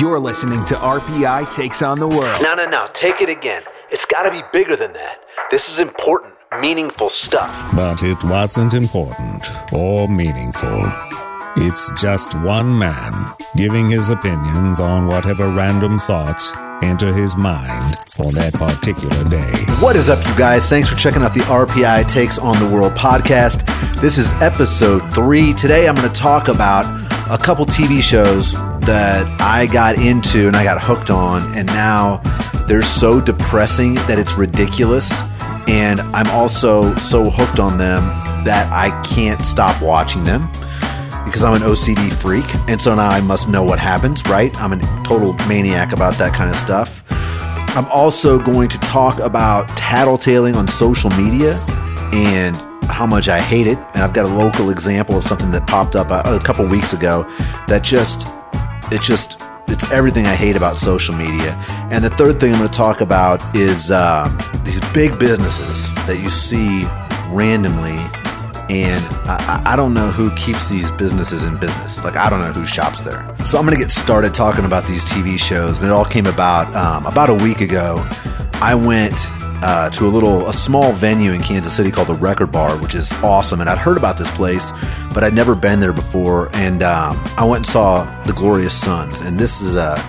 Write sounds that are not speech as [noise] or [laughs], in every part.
You're listening to RPI Takes on the World. No, no, no. Take it again. It's got to be bigger than that. This is important, meaningful stuff. But it wasn't important or meaningful. It's just one man giving his opinions on whatever random thoughts enter his mind on that particular day. What is up, you guys? Thanks for checking out the RPI Takes on the World podcast. This is episode three. Today I'm going to talk about a couple TV shows that I got into and I got hooked on, and now they're so depressing that it's ridiculous. And I'm also so hooked on them that I can't stop watching them because I'm an OCD freak. And so now I must know what happens, right? I'm a total maniac about that kind of stuff. I'm also going to talk about tattletaling on social media and how much I hate it. And I've got a local example of something that popped up a, a couple weeks ago that just, it just, it's everything I hate about social media. And the third thing I'm going to talk about is um, these big businesses that you see randomly. And I, I don't know who keeps these businesses in business. Like, I don't know who shops there. So I'm going to get started talking about these TV shows. And it all came about um, about a week ago. I went uh, to a little a small venue in Kansas City called the Record Bar, which is awesome. And I'd heard about this place, but I'd never been there before. And um, I went and saw the Glorious Sons, and this is a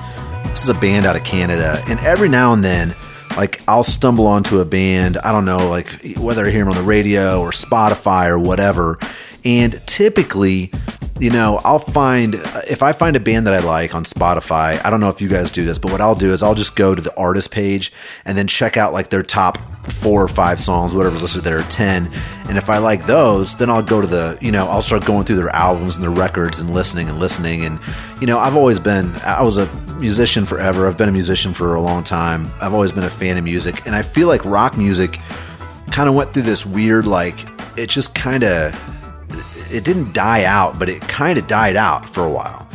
this is a band out of Canada. And every now and then, like I'll stumble onto a band. I don't know, like whether I hear them on the radio or Spotify or whatever. And typically, you know, I'll find if I find a band that I like on Spotify. I don't know if you guys do this, but what I'll do is I'll just go to the artist page and then check out like their top four or five songs, whatever's listed there, ten. And if I like those, then I'll go to the, you know, I'll start going through their albums and their records and listening and listening. And you know, I've always been, I was a musician forever. I've been a musician for a long time. I've always been a fan of music, and I feel like rock music kind of went through this weird, like it just kind of it didn't die out, but it kind of died out for a while.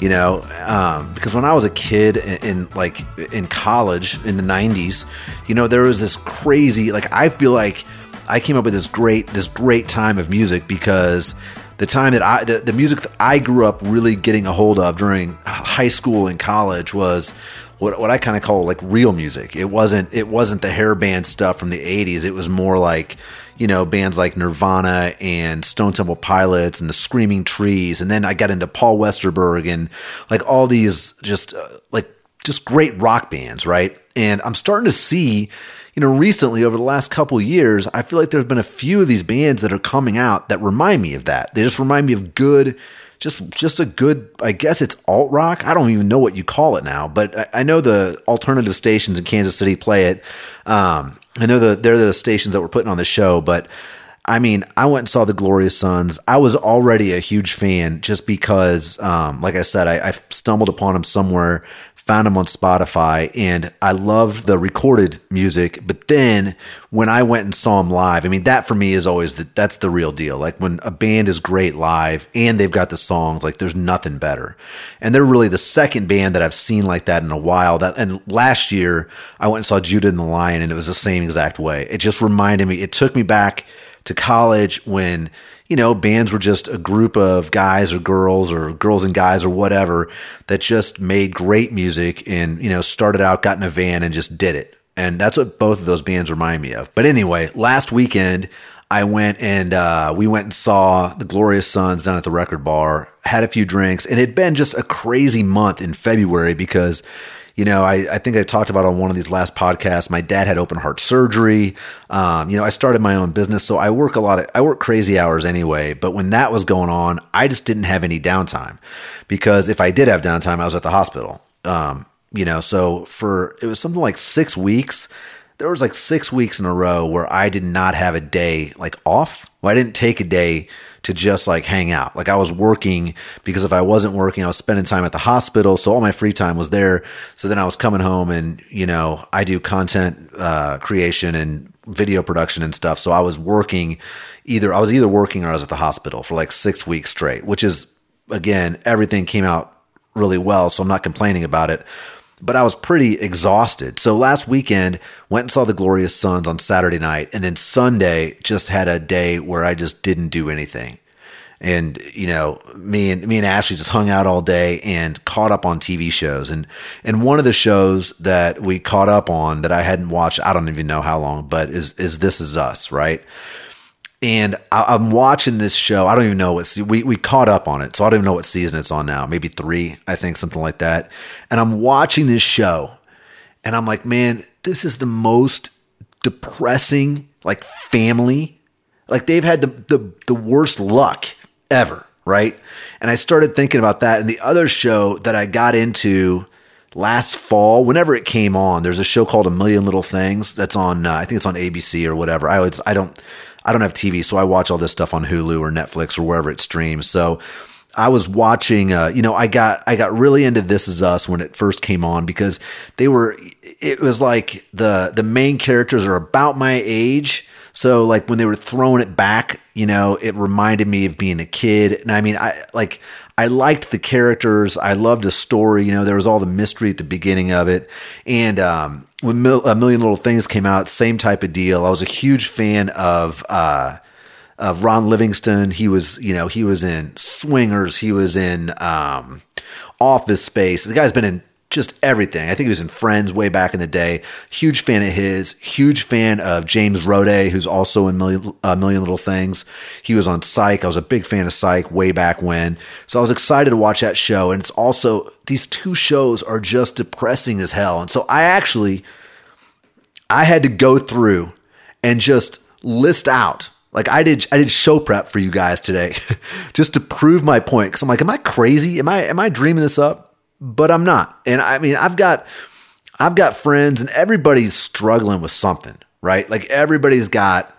You know, um, because when I was a kid in, in, like in college in the '90s, you know, there was this crazy. Like, I feel like I came up with this great this great time of music because the time that I the, the music that I grew up really getting a hold of during high school and college was what what I kind of call like real music. It wasn't it wasn't the hair band stuff from the 80s. It was more like you know, bands like Nirvana and Stone Temple Pilots and the Screaming Trees. And then I got into Paul Westerberg and like all these just uh, like just great rock bands, right? And I'm starting to see, you know, recently over the last couple years, I feel like there's been a few of these bands that are coming out that remind me of that. They just remind me of good just just a good i guess it's alt rock i don't even know what you call it now but i, I know the alternative stations in kansas city play it um, I know the they're the stations that were putting on the show, but I mean, I went and saw the Glorious Sons. I was already a huge fan just because, um, like I said, I, I, stumbled upon them somewhere, found him on Spotify, and I loved the recorded music. But then when I went and saw him live, I mean, that for me is always the, that's the real deal. Like when a band is great live and they've got the songs, like there's nothing better. And they're really the second band that I've seen like that in a while. That and last year I went and saw Judah and the Lion, and it was the same exact way. It just reminded me. It took me back to college when you know bands were just a group of guys or girls or girls and guys or whatever that just made great music and you know started out got in a van and just did it. And that's what both of those bands remind me of. But anyway last weekend I went and uh, we went and saw the Glorious Sons down at the record bar, had a few drinks, and it'd been just a crazy month in February because you know, I, I think I talked about on one of these last podcasts. My dad had open heart surgery. Um, you know, I started my own business, so I work a lot of I work crazy hours anyway. But when that was going on, I just didn't have any downtime because if I did have downtime, I was at the hospital. Um, you know, so for it was something like six weeks. There was like six weeks in a row where I did not have a day like off. Well, I didn't take a day to just like hang out. Like I was working because if I wasn't working, I was spending time at the hospital. So all my free time was there. So then I was coming home and, you know, I do content uh, creation and video production and stuff. So I was working either, I was either working or I was at the hospital for like six weeks straight, which is, again, everything came out really well. So I'm not complaining about it but I was pretty exhausted. So last weekend, went and saw the Glorious Sons on Saturday night, and then Sunday just had a day where I just didn't do anything. and you know me and me and Ashley just hung out all day and caught up on TV shows and and one of the shows that we caught up on that I hadn't watched I don't even know how long but is is This Is Us right and I, am watching this show I don't even know what we we caught up on it so I don't even know what season it's on now maybe three I think something like that and I'm watching this show and I'm like man this is the most depressing like family like they've had the the, the worst luck ever, right? And I started thinking about that. And the other show that I got into last fall, whenever it came on, there's a show called A Million Little Things that's on. Uh, I think it's on ABC or whatever. I always I don't I don't have TV, so I watch all this stuff on Hulu or Netflix or wherever it streams. So I was watching, uh, you know, I got I got really into This Is Us when it first came on because they were. It was like the the main characters are about my age, so like when they were throwing it back, you know, it reminded me of being a kid. And I mean, I like I liked the characters. I loved the story. You know, there was all the mystery at the beginning of it. And um, when Mil- a million little things came out, same type of deal. I was a huge fan of. Uh, of Ron Livingston. He was, you know, he was in Swingers. He was in um, Office Space. The guy's been in just everything. I think he was in Friends way back in the day. Huge fan of his. Huge fan of James Roday, who's also in Million, uh, Million Little Things. He was on Psych. I was a big fan of Psych way back when. So I was excited to watch that show. And it's also, these two shows are just depressing as hell. And so I actually, I had to go through and just list out like I did, I did show prep for you guys today, [laughs] just to prove my point. Because I'm like, am I crazy? Am I am I dreaming this up? But I'm not. And I mean, I've got I've got friends and everybody's struggling with something, right? Like everybody's got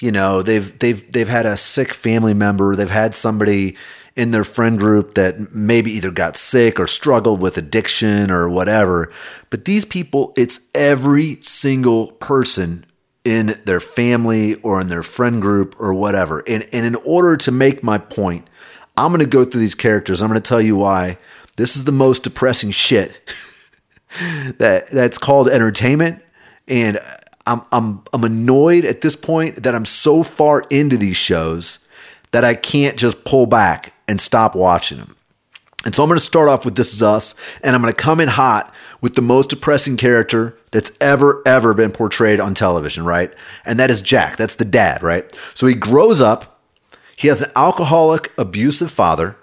you know, they've they've they've had a sick family member, they've had somebody in their friend group that maybe either got sick or struggled with addiction or whatever. But these people, it's every single person in their family or in their friend group or whatever. And, and in order to make my point, I'm going to go through these characters. I'm going to tell you why this is the most depressing shit [laughs] that that's called entertainment, and I'm I'm I'm annoyed at this point that I'm so far into these shows that I can't just pull back and stop watching them. And so I'm going to start off with This Is Us, and I'm going to come in hot with the most depressing character that's ever, ever been portrayed on television, right? And that is Jack. That's the dad, right? So he grows up, he has an alcoholic, abusive father,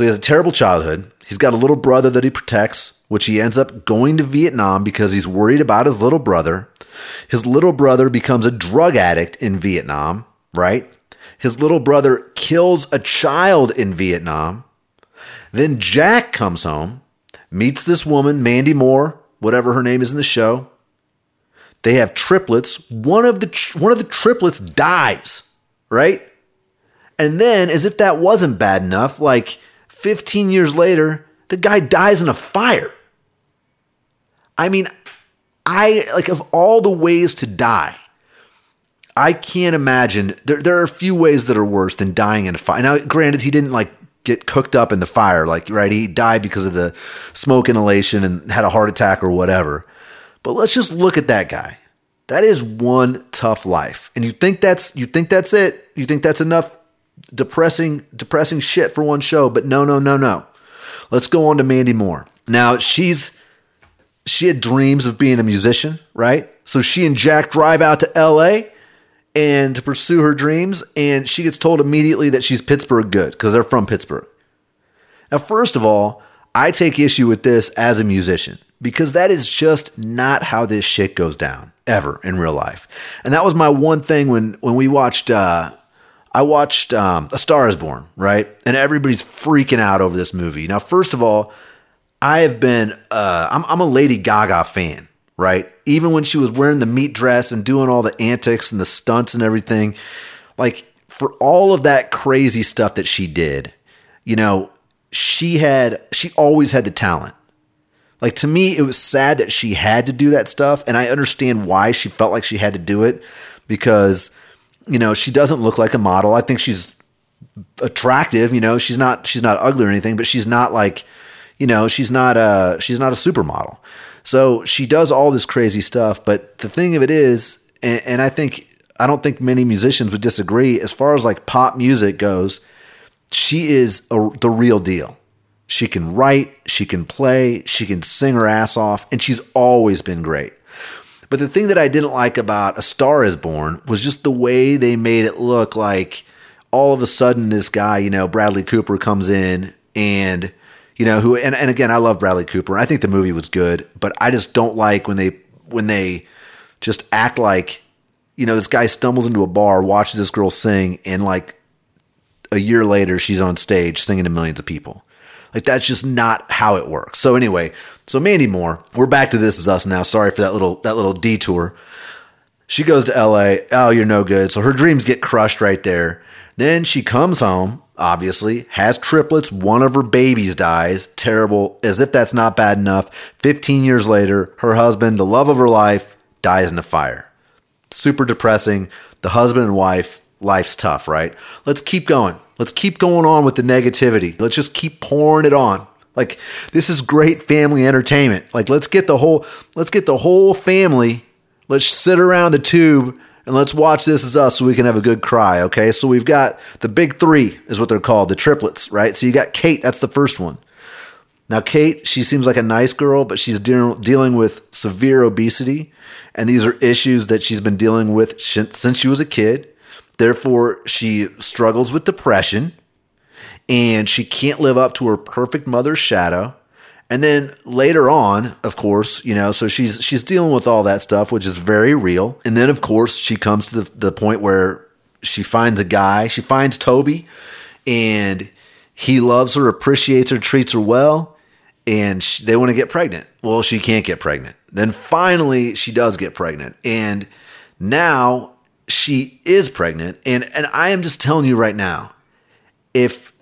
so he has a terrible childhood. He's got a little brother that he protects, which he ends up going to Vietnam because he's worried about his little brother. His little brother becomes a drug addict in Vietnam, right? His little brother kills a child in Vietnam. Then Jack comes home, meets this woman, Mandy Moore, whatever her name is in the show. They have triplets. One of the one of the triplets dies, right? And then as if that wasn't bad enough, like 15 years later, the guy dies in a fire. I mean, I like of all the ways to die, I can't imagine there there are a few ways that are worse than dying in a fire. Now, granted, he didn't like get cooked up in the fire, like right, he died because of the smoke inhalation and had a heart attack or whatever. But let's just look at that guy. That is one tough life. And you think that's you think that's it? You think that's enough depressing, depressing shit for one show, but no, no, no, no. Let's go on to Mandy Moore. Now she's she had dreams of being a musician, right? So she and Jack drive out to LA and to pursue her dreams, and she gets told immediately that she's Pittsburgh good because they're from Pittsburgh. Now, first of all, I take issue with this as a musician because that is just not how this shit goes down ever in real life. And that was my one thing when when we watched uh, I watched um, A Star Is Born, right? And everybody's freaking out over this movie. Now, first of all, I have been uh, I'm, I'm a Lady Gaga fan, right? Even when she was wearing the meat dress and doing all the antics and the stunts and everything, like for all of that crazy stuff that she did, you know, she had she always had the talent. Like to me, it was sad that she had to do that stuff, and I understand why she felt like she had to do it because you know, she doesn't look like a model. I think she's attractive, you know, she's not she's not ugly or anything, but she's not like, you know, she's not a she's not a supermodel. So she does all this crazy stuff, but the thing of it is, and, and I think I don't think many musicians would disagree. As far as like pop music goes, she is a, the real deal. She can write, she can play, she can sing her ass off, and she's always been great. But the thing that I didn't like about A Star is Born was just the way they made it look like all of a sudden this guy, you know, Bradley Cooper comes in and you know, who and, and again I love Bradley Cooper. I think the movie was good, but I just don't like when they when they just act like you know, this guy stumbles into a bar, watches this girl sing, and like a year later she's on stage singing to millions of people. Like that's just not how it works. So anyway, so Mandy Moore, we're back to this is us now. Sorry for that little that little detour. She goes to LA. Oh, you're no good. So her dreams get crushed right there. Then she comes home, obviously, has triplets. One of her babies dies. Terrible. As if that's not bad enough. 15 years later, her husband, the love of her life, dies in a fire. Super depressing. The husband and wife, life's tough, right? Let's keep going. Let's keep going on with the negativity. Let's just keep pouring it on. Like this is great family entertainment. Like let's get the whole let's get the whole family. Let's sit around the tube and let's watch this as us so we can have a good cry, okay? So we've got the big 3 is what they're called, the triplets, right? So you got Kate, that's the first one. Now Kate, she seems like a nice girl, but she's de- dealing with severe obesity and these are issues that she's been dealing with since she was a kid. Therefore, she struggles with depression and she can't live up to her perfect mother's shadow. And then later on, of course, you know, so she's she's dealing with all that stuff, which is very real. And then of course, she comes to the, the point where she finds a guy, she finds Toby, and he loves her, appreciates her, treats her well, and she, they want to get pregnant. Well, she can't get pregnant. Then finally, she does get pregnant, and now she is pregnant. And, and I am just telling you right now if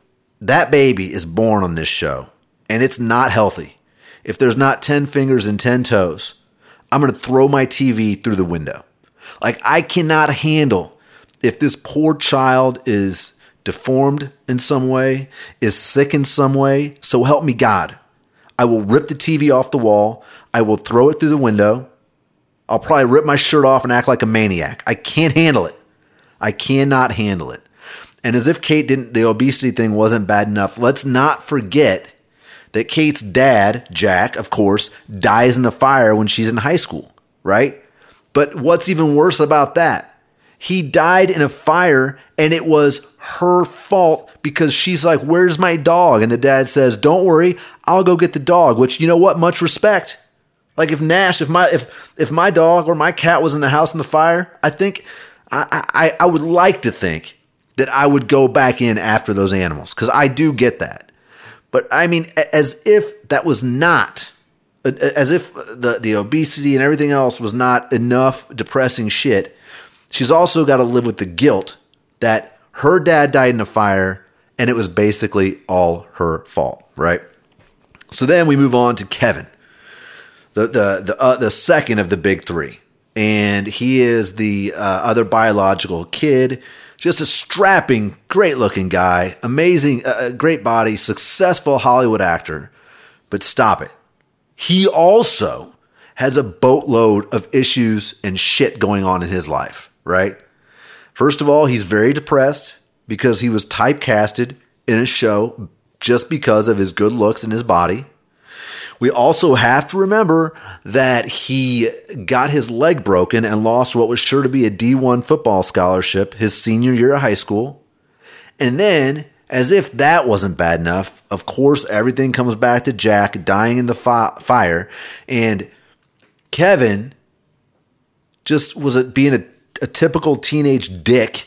that baby is born on this show and it's not healthy, if there's not 10 fingers and 10 toes, I'm going to throw my TV through the window. Like, I cannot handle if this poor child is deformed in some way, is sick in some way. So help me God. I will rip the TV off the wall. I will throw it through the window. I'll probably rip my shirt off and act like a maniac. I can't handle it. I cannot handle it. And as if Kate didn't, the obesity thing wasn't bad enough, let's not forget that Kate's dad, Jack, of course, dies in a fire when she's in high school, right? But what's even worse about that? He died in a fire and it was her fault because she's like, Where's my dog? And the dad says, Don't worry, I'll go get the dog, which, you know what? Much respect. Like if Nash, if my if if my dog or my cat was in the house in the fire, I think I I, I would like to think that I would go back in after those animals because I do get that. But I mean, as if that was not, as if the the obesity and everything else was not enough depressing shit. She's also got to live with the guilt that her dad died in a fire and it was basically all her fault, right? So then we move on to Kevin the the the, uh, the second of the big three, and he is the uh, other biological kid. Just a strapping, great looking guy, amazing, uh, uh, great body, successful Hollywood actor. But stop it. He also has a boatload of issues and shit going on in his life, right? First of all, he's very depressed because he was typecasted in a show just because of his good looks and his body. We also have to remember that he got his leg broken and lost what was sure to be a D1 football scholarship his senior year of high school. And then, as if that wasn't bad enough, of course, everything comes back to Jack dying in the fi- fire. And Kevin just was being a, a typical teenage dick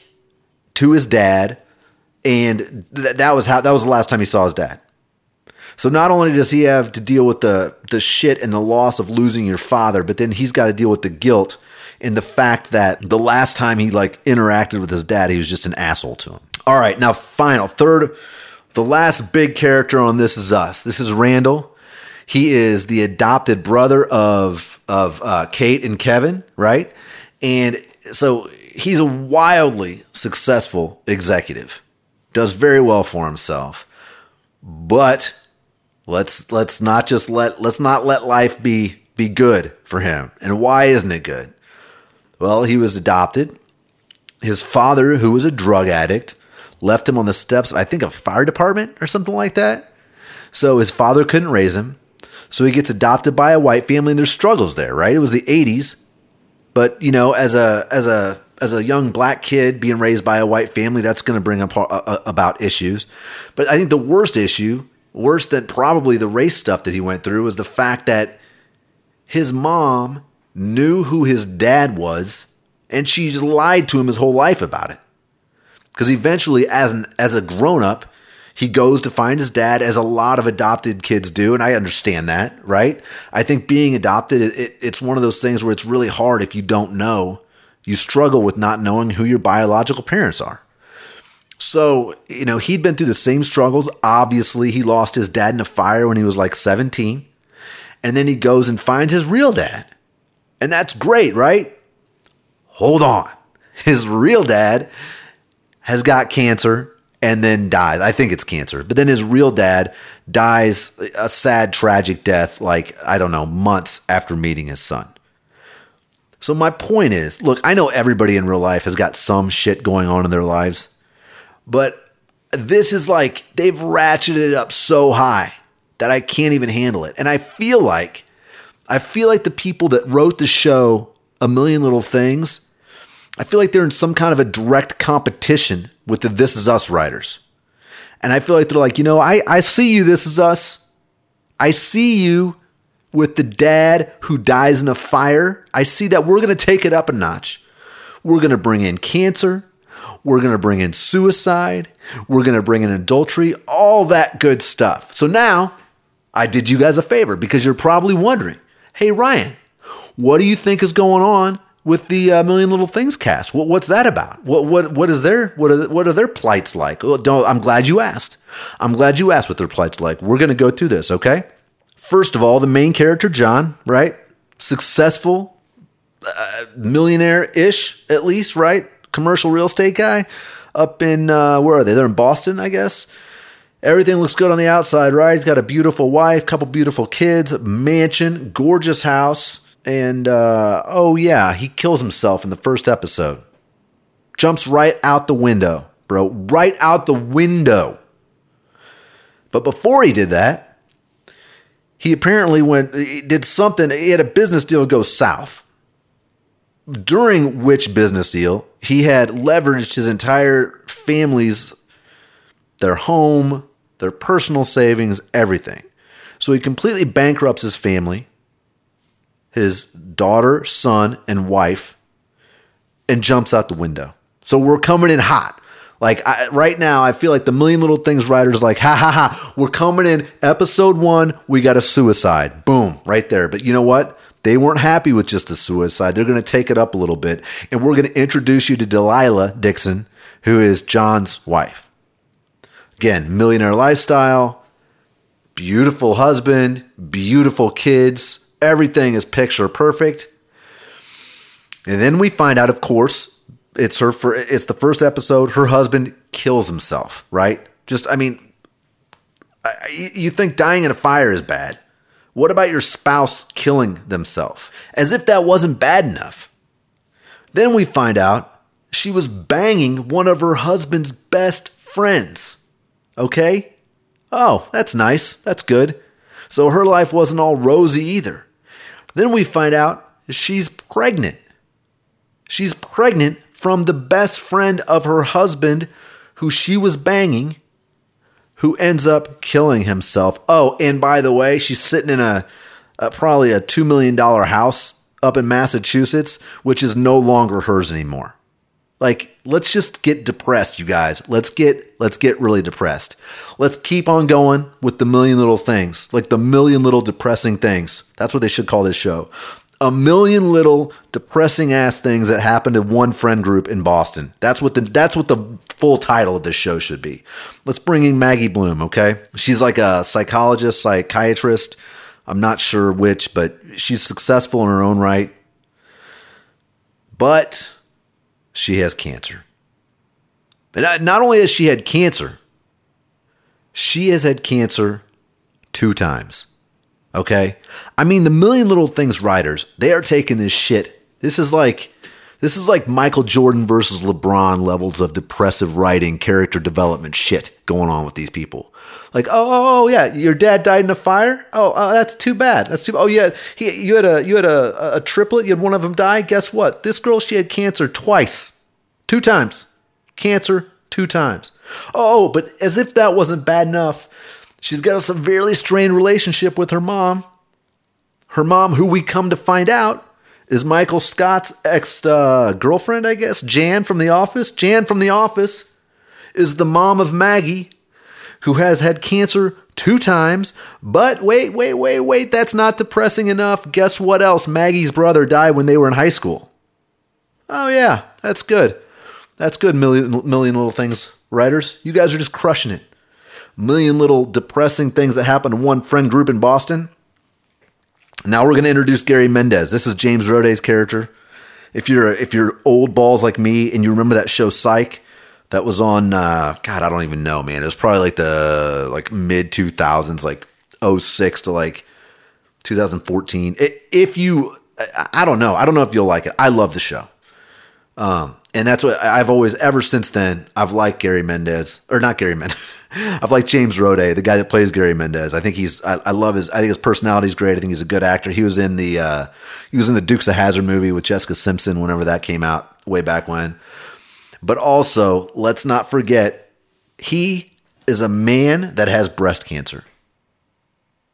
to his dad. And th- that was how that was the last time he saw his dad. So not only does he have to deal with the the shit and the loss of losing your father, but then he's got to deal with the guilt and the fact that the last time he like interacted with his dad, he was just an asshole to him. All right, now final third, the last big character on this is us. This is Randall. He is the adopted brother of of uh, Kate and Kevin, right? And so he's a wildly successful executive, does very well for himself, but Let's let's not just let let's not let life be be good for him. And why isn't it good? Well, he was adopted. his father, who was a drug addict, left him on the steps, I think, a fire department or something like that. So his father couldn't raise him. So he gets adopted by a white family, and there's struggles there, right? It was the 80s. But, you know, as a, as a, as a young black kid being raised by a white family, that's going to bring up uh, about issues. But I think the worst issue, worse than probably the race stuff that he went through, was the fact that his mom knew who his dad was, and she just lied to him his whole life about it. Because eventually, as an as a grown up, he goes to find his dad, as a lot of adopted kids do, and I understand that, right? I think being adopted, it, it, it's one of those things where it's really hard if you don't know. You struggle with not knowing who your biological parents are. So, you know, he'd been through the same struggles. Obviously, he lost his dad in a fire when he was like 17. And then he goes and finds his real dad. And that's great, right? Hold on. [laughs] His real dad has got cancer and then dies. I think it's cancer. But then his real dad dies a sad, tragic death, like, I don't know, months after meeting his son. So my point is look, I know everybody in real life has got some shit going on in their lives, but this is like they've ratcheted it up so high that I can't even handle it. And I feel like I feel like the people that wrote the show A Million Little Things, I feel like they're in some kind of a direct competition with the This Is Us writers. And I feel like they're like, you know, I, I see you, This Is Us. I see you with the dad who dies in a fire. I see that we're going to take it up a notch. We're going to bring in cancer. We're going to bring in suicide. We're going to bring in adultery, all that good stuff. So now I did you guys a favor because you're probably wondering, hey, Ryan, what do you think is going on with the uh, Million Little Things cast? What, what's that about? What, what, what is their, what are, what are their plights like? Well, don't, I'm glad you asked. I'm glad you asked what their plights like. We're going to go through this, okay? First of all, the main character, John, right? Successful, uh, millionaire ish, at least, right? Commercial real estate guy up in, uh, where are they? They're in Boston, I guess. Everything looks good on the outside, right? He's got a beautiful wife, couple beautiful kids, mansion, gorgeous house, and uh, oh yeah, he kills himself in the first episode. Jumps right out the window, bro, right out the window. But before he did that, he apparently went did something. He had a business deal go south. During which business deal he had leveraged his entire family's their home, their personal savings, everything. So he completely bankrupts his family, his daughter, son, and wife, and jumps out the window. So we're coming in hot. Like I, right now, I feel like the Million Little Things writers like, ha ha ha, we're coming in episode one, we got a suicide. Boom, right there. But you know what? They weren't happy with just the suicide. They're going to take it up a little bit. And we're going to introduce you to Delilah Dixon, who is John's wife. Again, millionaire lifestyle, beautiful husband, beautiful kids, everything is picture perfect. And then we find out, of course, it's her for it's the first episode. Her husband kills himself, right? Just, I mean, you think dying in a fire is bad. What about your spouse killing themselves? As if that wasn't bad enough. Then we find out she was banging one of her husband's best friends. Okay? Oh, that's nice. That's good. So her life wasn't all rosy either. Then we find out she's pregnant. She's pregnant from the best friend of her husband who she was banging, who ends up killing himself. Oh, and by the way, she's sitting in a, a probably a $2 million house up in Massachusetts, which is no longer hers anymore. Like, let's just get depressed, you guys. Let's get let's get really depressed. Let's keep on going with the million little things, like the million little depressing things. That's what they should call this show. A million little depressing ass things that happened to one friend group in Boston. That's what the that's what the full title of this show should be. Let's bring in Maggie Bloom, okay? She's like a psychologist, psychiatrist. I'm not sure which, but she's successful in her own right. But she has cancer. And not only has she had cancer, she has had cancer two times. Okay? I mean, the Million Little Things writers, they are taking this shit. This is like This is like Michael Jordan versus LeBron levels of depressive writing, character development shit going on with these people. Like, oh, oh, oh yeah, your dad died in a fire. Oh, uh, that's too bad. That's too. Oh, yeah, he, you had a you had a, a triplet. You had one of them die. Guess what? This girl, she had cancer twice, two times, cancer two times. Oh, but as if that wasn't bad enough, she's got a severely strained relationship with her mom. Her mom, who we come to find out is Michael Scott's ex uh, girlfriend, I guess, Jan from The Office. Jan from The Office is the mom of Maggie, who has had cancer two times. But wait, wait, wait, wait, that's not depressing enough. Guess what else? Maggie's brother died when they were in high school. Oh, yeah, that's good. That's good, million, million little things, writers. You guys are just crushing it. Million little depressing things that happen to one friend group in Boston. Now we're going to introduce Gary Mendez. This is James Roday's character. If you're if you're old balls like me and you remember that show Psych that was on uh, God, I don't even know, man. It was probably like the like mid 2000s like 06 to like 2014. If you I don't know. I don't know if you'll like it. I love the show. Um, and that's what I've always ever since then I've liked Gary Mendez or not Gary Mendez. [laughs] I've liked James Roday, the guy that plays Gary Mendez. I think he's I, I, love his I think his personality is great. I think he's a good actor. He was in the uh, he was in the Dukes of Hazzard movie with Jessica Simpson whenever that came out way back when. But also, let's not forget he is a man that has breast cancer.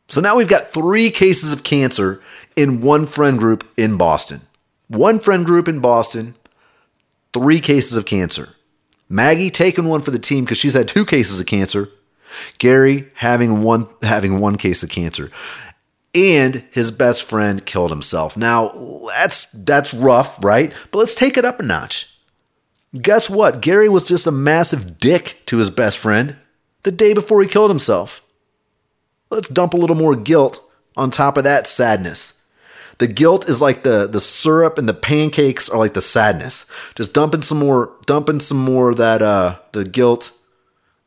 So now we've got 3 cases of cancer in one friend group in Boston. One friend group in Boston, 3 cases of cancer. Maggie taking one for the team because she's had two cases of cancer. Gary having one having one case of cancer. And his best friend killed himself. Now, that's that's rough, right? But let's take it up a notch. Guess what? Gary was just a massive dick to his best friend the day before he killed himself. Let's dump a little more guilt on top of that sadness. The guilt is like the the syrup and the pancakes are like the sadness. Just dumping some more, dumping some more that uh the guilt,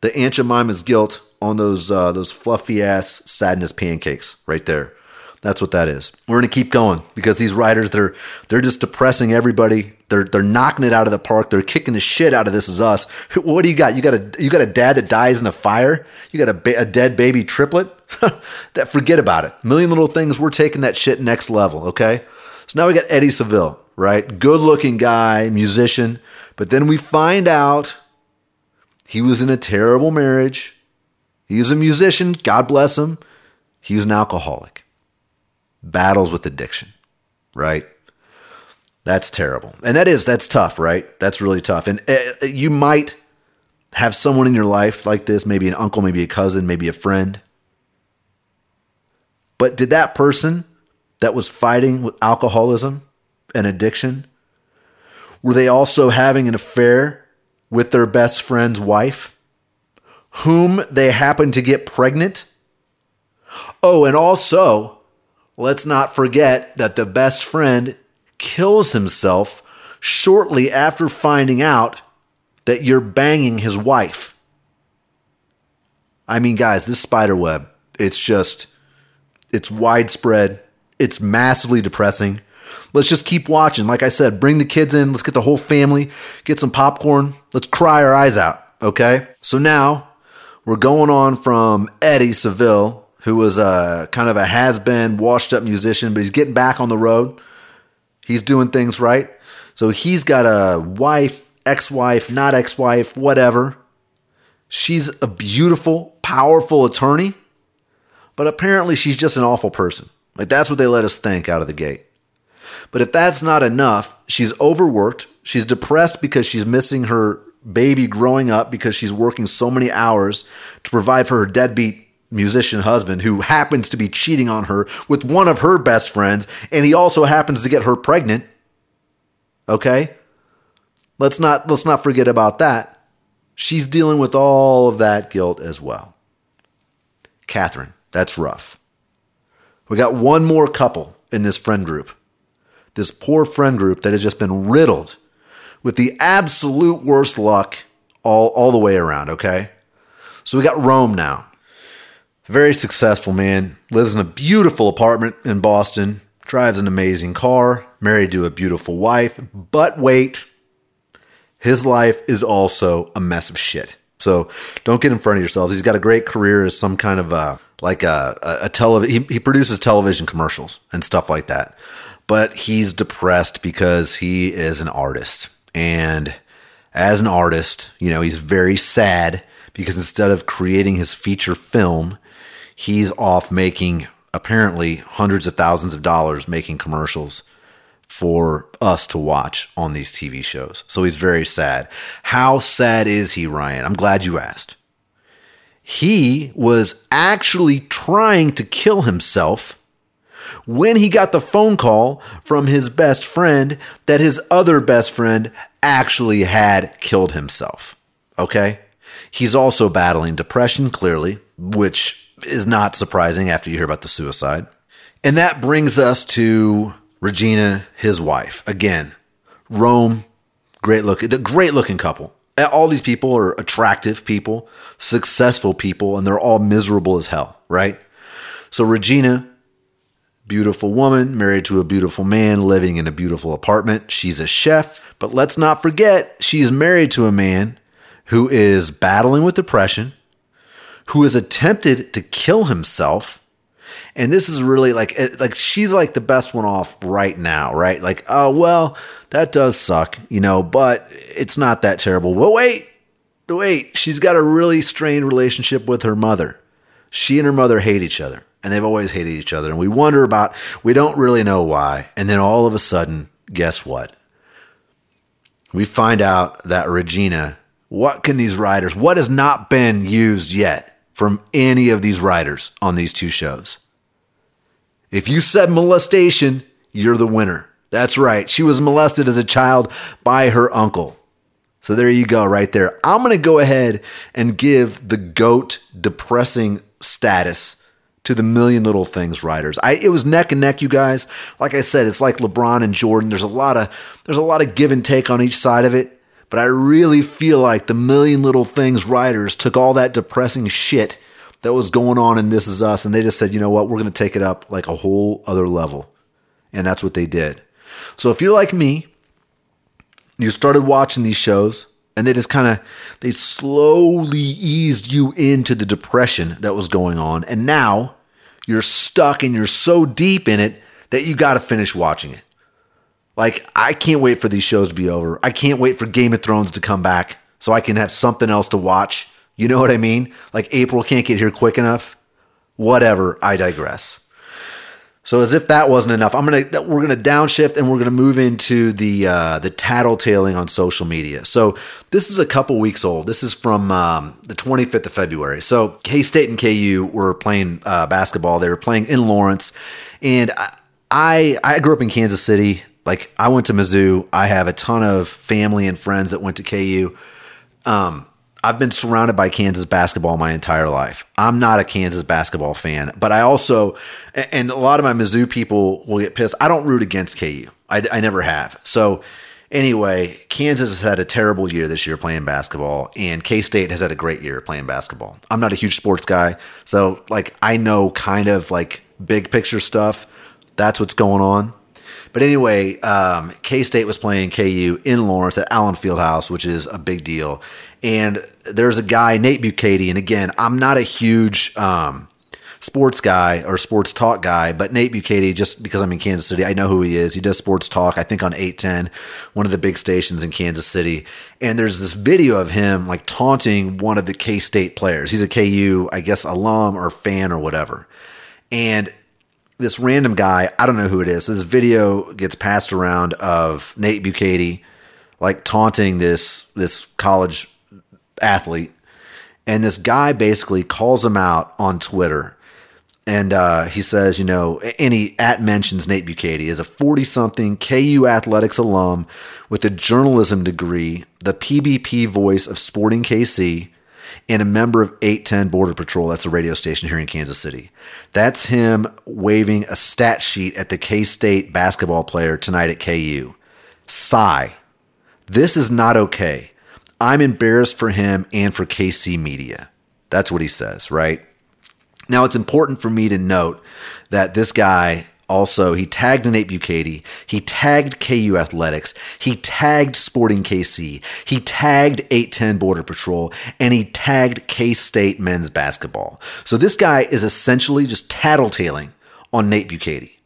the Aunt Jemima's guilt on those uh those fluffy ass sadness pancakes right there. That's what that is. We're gonna keep going because these writers they're they're just depressing everybody. They're they're knocking it out of the park. They're kicking the shit out of this is us. [laughs] What do you got? You got a you got a dad that dies in a fire. You got a, ba- a dead baby triplet. [laughs] that forget about it. Million little things. We're taking that shit next level. Okay. So now we got Eddie Saville, right? Good looking guy, musician. But then we find out he was in a terrible marriage. He was a musician. God bless him. He was an alcoholic. Battles with addiction, right? That's terrible. And that is, that's tough, right? That's really tough. And uh, you might have someone in your life like this, maybe an uncle, maybe a cousin, maybe a friend but did that person that was fighting with alcoholism and addiction, were they also having an affair with their best friend's wife, whom they happened to get pregnant? Oh, and also, let's not forget that the best friend kills himself shortly after finding out that you're banging his wife. I mean, guys, this spider web, it's just it's widespread. It's massively depressing. Let's just keep watching. Like I said, bring the kids in. Let's get the whole family, get some popcorn. Let's cry our eyes out. Okay. So now we're going on from Eddie Saville, who was a kind of a has been, washed up musician, but he's getting back on the road. He's doing things right. So he's got a wife, ex wife, not ex wife, whatever. She's a beautiful, powerful attorney but apparently she's just an awful person. Like that's what they let us think out of the gate. But if that's not enough, she's overworked. She's depressed because she's missing her baby growing up because she's working so many hours to provide for her deadbeat musician husband who happens to be cheating on her with one of her best friends and he also happens to get her pregnant. Okay? Let's not let's not forget about that. She's dealing with all of that guilt as well. Katherine that's rough. We got one more couple in this friend group. This poor friend group that has just been riddled with the absolute worst luck all, all the way around, okay? So we got Rome now. Very successful man. Lives in a beautiful apartment in Boston. Drives an amazing car. married to a beautiful wife. But wait, his life is also a mess of shit. So don't get in front of yourselves. He's got a great career as some kind of a like a a, a television. He, he produces television commercials and stuff like that. But he's depressed because he is an artist, and as an artist, you know, he's very sad because instead of creating his feature film, he's off making apparently hundreds of thousands of dollars making commercials for us to watch on these TV shows. So he's very sad. How sad is he, Ryan? I'm glad you asked. He was actually trying to kill himself when he got the phone call from his best friend that his other best friend actually had killed himself. Okay? He's also battling depression, clearly, which is not surprising after you hear about the suicide. And that brings us to Regina, his wife. Again, Rome, great looking, the great looking couple. Uh, all these people are attractive people, successful people, and they're all miserable as hell, right? So Regina, beautiful woman, married to a beautiful man, living in a beautiful apartment. She's a chef, but let's not forget she's married to a man who is battling with depression, who has attempted to kill himself and this is really like eh, like she's like the best one off right now, right? Like, oh well, that does suck, you know, but it's not that terrible. But wait, wait, she's got a really strained relationship with her mother. She and her mother hate each other, and they've always hated each other. And we wonder about, we don't really know why. And then all of a sudden, guess what? We find out that Regina, what can these writers, what has not been used yet from any of these writers on these two shows? If you said molestation, you're the winner. That's right. She was molested as a child by her uncle. So there you go, right there. I'm going to go ahead and give the GOAT depressing status to the Million Little Things writers. I, it was neck and neck, you guys. Like I said, it's like LeBron and Jordan. There's a lot of there's a lot of give and take on each side of it. But I really feel like the Million Little Things writers took all that depressing shit that was going on in This Is Us, and they just said, you know what, we're going to take it up like a whole other level. And that's what they did. So if you're like me, you started watching these shows and they just kind of they slowly eased you into the depression that was going on and now you're stuck and you're so deep in it that you got to finish watching it like i can't wait for these shows to be over i can't wait for game of thrones to come back so i can have something else to watch you know what I mean? Like April can't get here quick enough. Whatever. I digress. So as if that wasn't enough, I'm gonna we're gonna downshift and we're gonna move into the uh, the tattletaling on social media. So this is a couple weeks old. This is from um, the 25th of February. So K State and KU were playing uh, basketball. They were playing in Lawrence, and I I grew up in Kansas City. Like I went to Mizzou. I have a ton of family and friends that went to KU. Um, I've been surrounded by Kansas basketball my entire life. I'm not a Kansas basketball fan, but I also, and a lot of my Mizzou people will get pissed. I don't root against KU. I, I never have. So, anyway, Kansas has had a terrible year this year playing basketball, and K State has had a great year playing basketball. I'm not a huge sports guy, so like I know kind of like big picture stuff. That's what's going on. But anyway, um, K State was playing KU in Lawrence at Allen Fieldhouse, which is a big deal. And there's a guy, Nate Bukaty, and again, I'm not a huge um, sports guy or sports talk guy, but Nate Bukaty, just because I'm in Kansas City, I know who he is. He does sports talk, I think on 810, one of the big stations in Kansas City. And there's this video of him like taunting one of the K State players. He's a KU, I guess, alum or fan or whatever. And this random guy, I don't know who it is. So this video gets passed around of Nate Bukaty like taunting this this college athlete, and this guy basically calls him out on Twitter. And uh, he says, you know, and he at mentions Nate Bukaty is a 40 something KU athletics alum with a journalism degree, the PBP voice of Sporting KC, and a member of 810 Border Patrol. That's a radio station here in Kansas City. That's him waving a stat sheet at the K State basketball player tonight at KU. Sigh. This is not okay. I'm embarrassed for him and for KC Media. That's what he says, right? Now, it's important for me to note that this guy also he tagged Nate Bukaty, he tagged KU Athletics, he tagged Sporting KC, he tagged 810 Border Patrol, and he tagged K State men's basketball. So this guy is essentially just tattletaling on Nate Bukaty.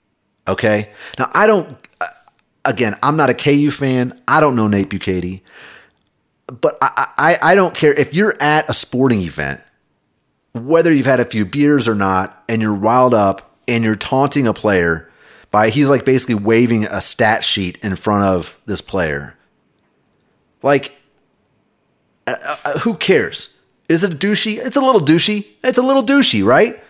Okay? Now, I don't, uh, again, I'm not a KU fan. I don't know Nate Bukaty. But I, I, I don't care if you're at a sporting event, whether you've had a few beers or not, and you're riled up and you're taunting a player by, he's like basically waving a stat sheet in front of this player. Like, uh, uh, who cares? Is it a douchey? It's a little douchey. It's a little douchey, right?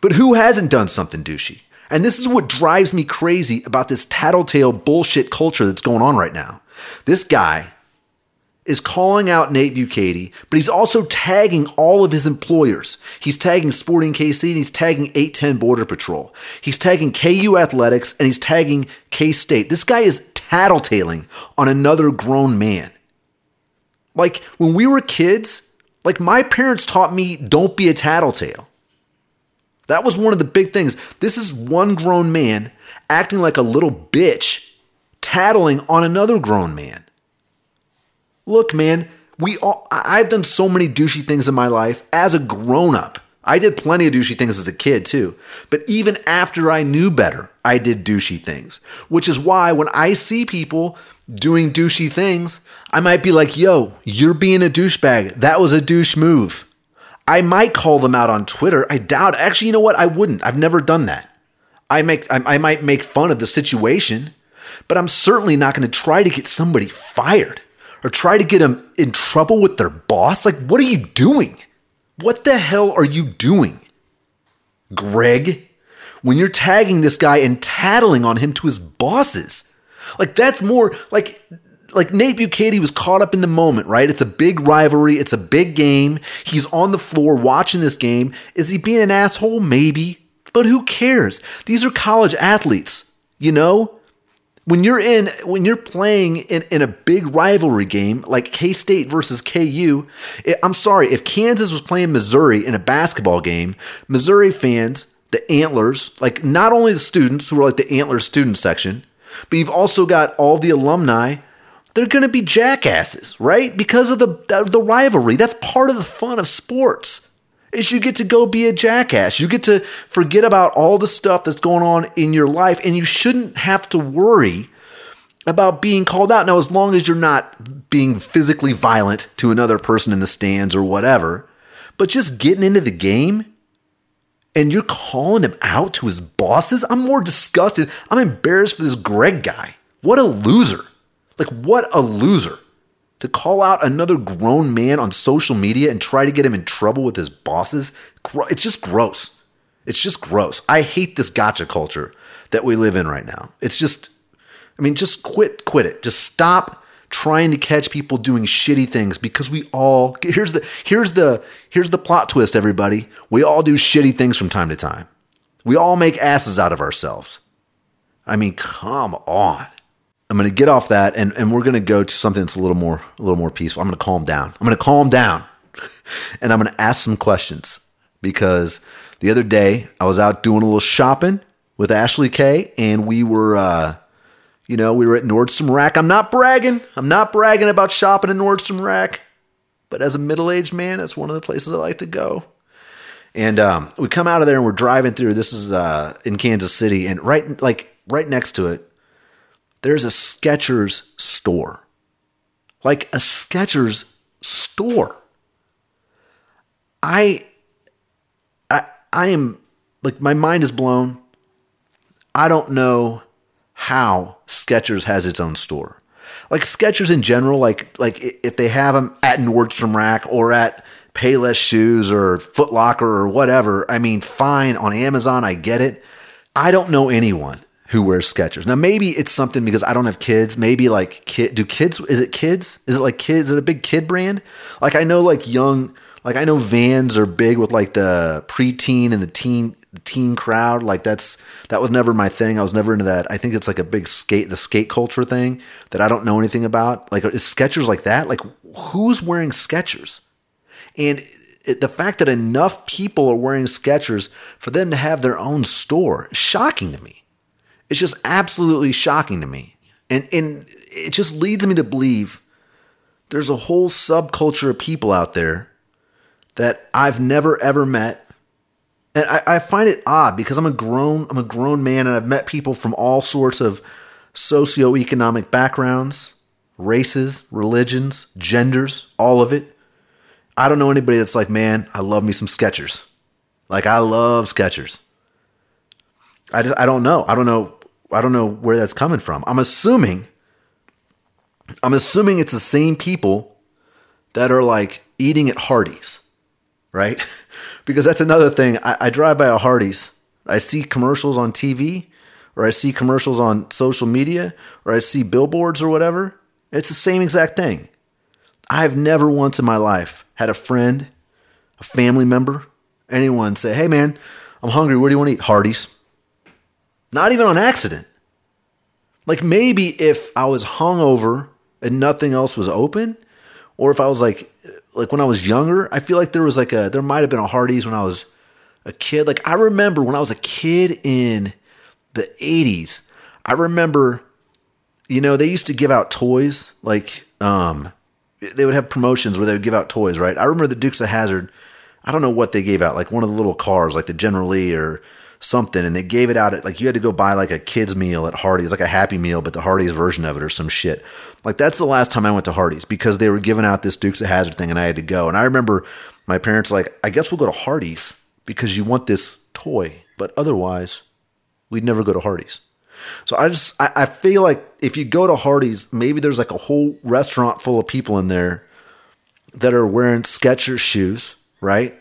But who hasn't done something douchey? And this is what drives me crazy about this tattletale bullshit culture that's going on right now. This guy is calling out Nate Bukaty, but he's also tagging all of his employers. He's tagging Sporting KC and he's tagging 810 Border Patrol. He's tagging KU Athletics and he's tagging K State. This guy is tattletaling on another grown man. Like when we were kids, like my parents taught me don't be a tattletale. That was one of the big things. This is one grown man acting like a little bitch, tattling on another grown man. Look, man, we all I've done so many douchey things in my life as a grown up. I did plenty of douchey things as a kid too. But even after I knew better, I did douchey things. Which is why when I see people doing douchey things, I might be like, yo, you're being a douchebag. That was a douche move. I might call them out on Twitter. I doubt. Actually, you know what? I wouldn't. I've never done that. I make I, I might make fun of the situation, but I'm certainly not going to try to get somebody fired or try to get them in trouble with their boss. Like, what are you doing? What the hell are you doing, Greg? When you're tagging this guy and tattling on him to his bosses, like that's more like like Nate Bukaty was caught up in the moment, right? It's a big rivalry. It's a big game. He's on the floor watching this game. Is he being an asshole? Maybe. But who cares? These are college athletes, you know? When you're in, when you're playing in, in a big rivalry game like K State versus KU, it, I'm sorry, if Kansas was playing Missouri in a basketball game, Missouri fans, the Antlers, like not only the students who are like the Antlers student section, but you've also got all the alumni they're going to be jackasses, right? Because of the the rivalry. That's part of the fun of sports. Is you get to go be a jackass. You get to forget about all the stuff that's going on in your life and you shouldn't have to worry about being called out. Now as long as you're not being physically violent to another person in the stands or whatever, but just getting into the game and you're calling him out to his bosses, I'm more disgusted. I'm embarrassed for this Greg guy. What a loser. Like, what a loser to call out another grown man on social media and try to get him in trouble with his bosses. It's just gross. It's just gross. I hate this gotcha culture that we live in right now. It's just, I mean, just quit, quit it. Just stop trying to catch people doing shitty things because we all here's the here's the here's the plot twist everybody we all do shitty things from time to time we all make asses out of ourselves i mean come on I'm going to get off that and, and we're going to go to something that's a little more a little more peaceful. I'm going to calm down. I'm going to calm down [laughs] and I'm going to ask some questions because the other day I was out doing a little shopping with Ashley K and we were uh, you know, we were at Nordstrom Rack. I'm not bragging. I'm not bragging about shopping at Nordstrom Rack. But as a middle-aged man, that's one of the places I like to go. And um, we come out of there and we're driving through. This is uh, in Kansas City, and right like right next to it there's a Skechers store. Like a Skechers store. I I I am like my mind is blown. I don't know how Skechers has its own store. Like Skechers in general, like like if they have them at Nordstrom Rack or at Payless Shoes or Foot Locker or whatever, I mean, fine on Amazon, I get it. I don't know anyone who wears Skechers. Now maybe it's something because I don't have kids. Maybe like kid do kids is it kids? Is it like kids? Is it a big kid brand? Like I know like young like I know Vans are big with like the preteen and the teen the teen crowd. Like that's that was never my thing. I was never into that. I think it's like a big skate the skate culture thing that I don't know anything about. Like is Skechers like that? Like who's wearing Skechers? And it, the fact that enough people are wearing Skechers for them to have their own store, shocking to me. It's just absolutely shocking to me. And and it just leads me to believe there's a whole subculture of people out there that I've never ever met. And I, I find it odd because I'm a grown I'm a grown man and I've met people from all sorts of socioeconomic backgrounds, races, religions, genders, all of it. I don't know anybody that's like, man, I love me some Skechers. Like I love Skechers. I just I don't know. I don't know. I don't know where that's coming from. I'm assuming. I'm assuming it's the same people that are like eating at Hardee's, right? [laughs] because that's another thing. I, I drive by a Hardee's. I see commercials on TV, or I see commercials on social media, or I see billboards or whatever. It's the same exact thing. I've never once in my life had a friend, a family member, anyone say, "Hey, man, I'm hungry. Where do you want to eat?" Hardee's. Not even on accident. Like maybe if I was hungover and nothing else was open, or if I was like like when I was younger, I feel like there was like a there might have been a Hardee's when I was a kid. Like I remember when I was a kid in the 80s, I remember you know, they used to give out toys like um they would have promotions where they would give out toys, right? I remember the Dukes of Hazzard. I don't know what they gave out, like one of the little cars, like the General Lee or something and they gave it out at like you had to go buy like a kids meal at Hardee's, like a happy meal, but the Hardee's version of it or some shit. Like that's the last time I went to Hardee's because they were giving out this Dukes of Hazzard thing and I had to go. And I remember my parents like, I guess we'll go to Hardee's because you want this toy, but otherwise we'd never go to Hardee's. So I just I, I feel like if you go to Hardee's, maybe there's like a whole restaurant full of people in there that are wearing Skechers shoes, right?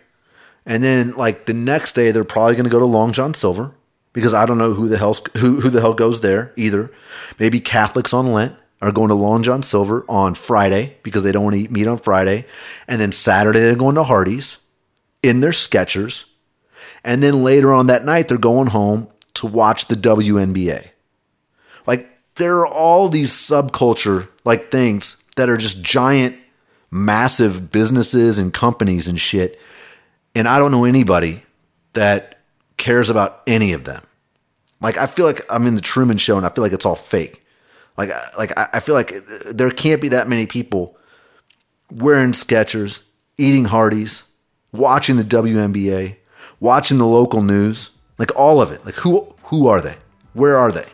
And then like the next day, they're probably going to go to Long John Silver because I don't know who the hell who who the hell goes there either. Maybe Catholics on Lent are going to Long John Silver on Friday because they don't want to eat meat on Friday, and then Saturday they're going to Hardee's in their Skechers, and then later on that night they're going home to watch the WNBA. Like there are all these subculture like things that are just giant, massive businesses and companies and shit and I don't know anybody that cares about any of them. Like I feel like I'm in the Truman Show, and I feel like it's all fake. Like like I feel like there can't be that many people wearing Skechers, eating Hardee's, watching the WNBA, watching the local news, like all of it. Like who who are they? Where are they?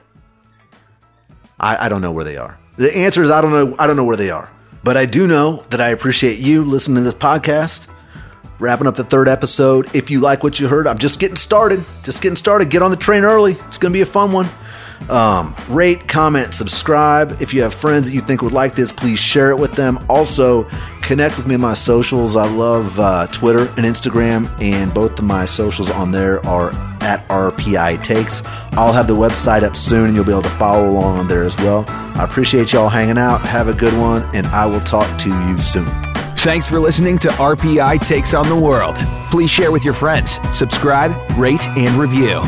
I, I don't know where they are. The answer is I don't know. I don't know where they are. But I do know that I appreciate you listening to this podcast wrapping up the third episode. If you like what you heard, I'm just getting started. Just getting started. Get on the train early. It's going to be a fun one. Um, rate, comment, subscribe. If you have friends that you think would like this, please share it with them. Also, connect with me on my socials. I love uh, Twitter and Instagram, and both of my socials on there are at RPI Takes. I'll have the website up soon, and you'll be able to follow along on there as well. I appreciate y'all hanging out. Have a good one, and I will talk to you soon. Thanks for listening to RPI Takes on the World. Please share with your friends, subscribe, rate, and review.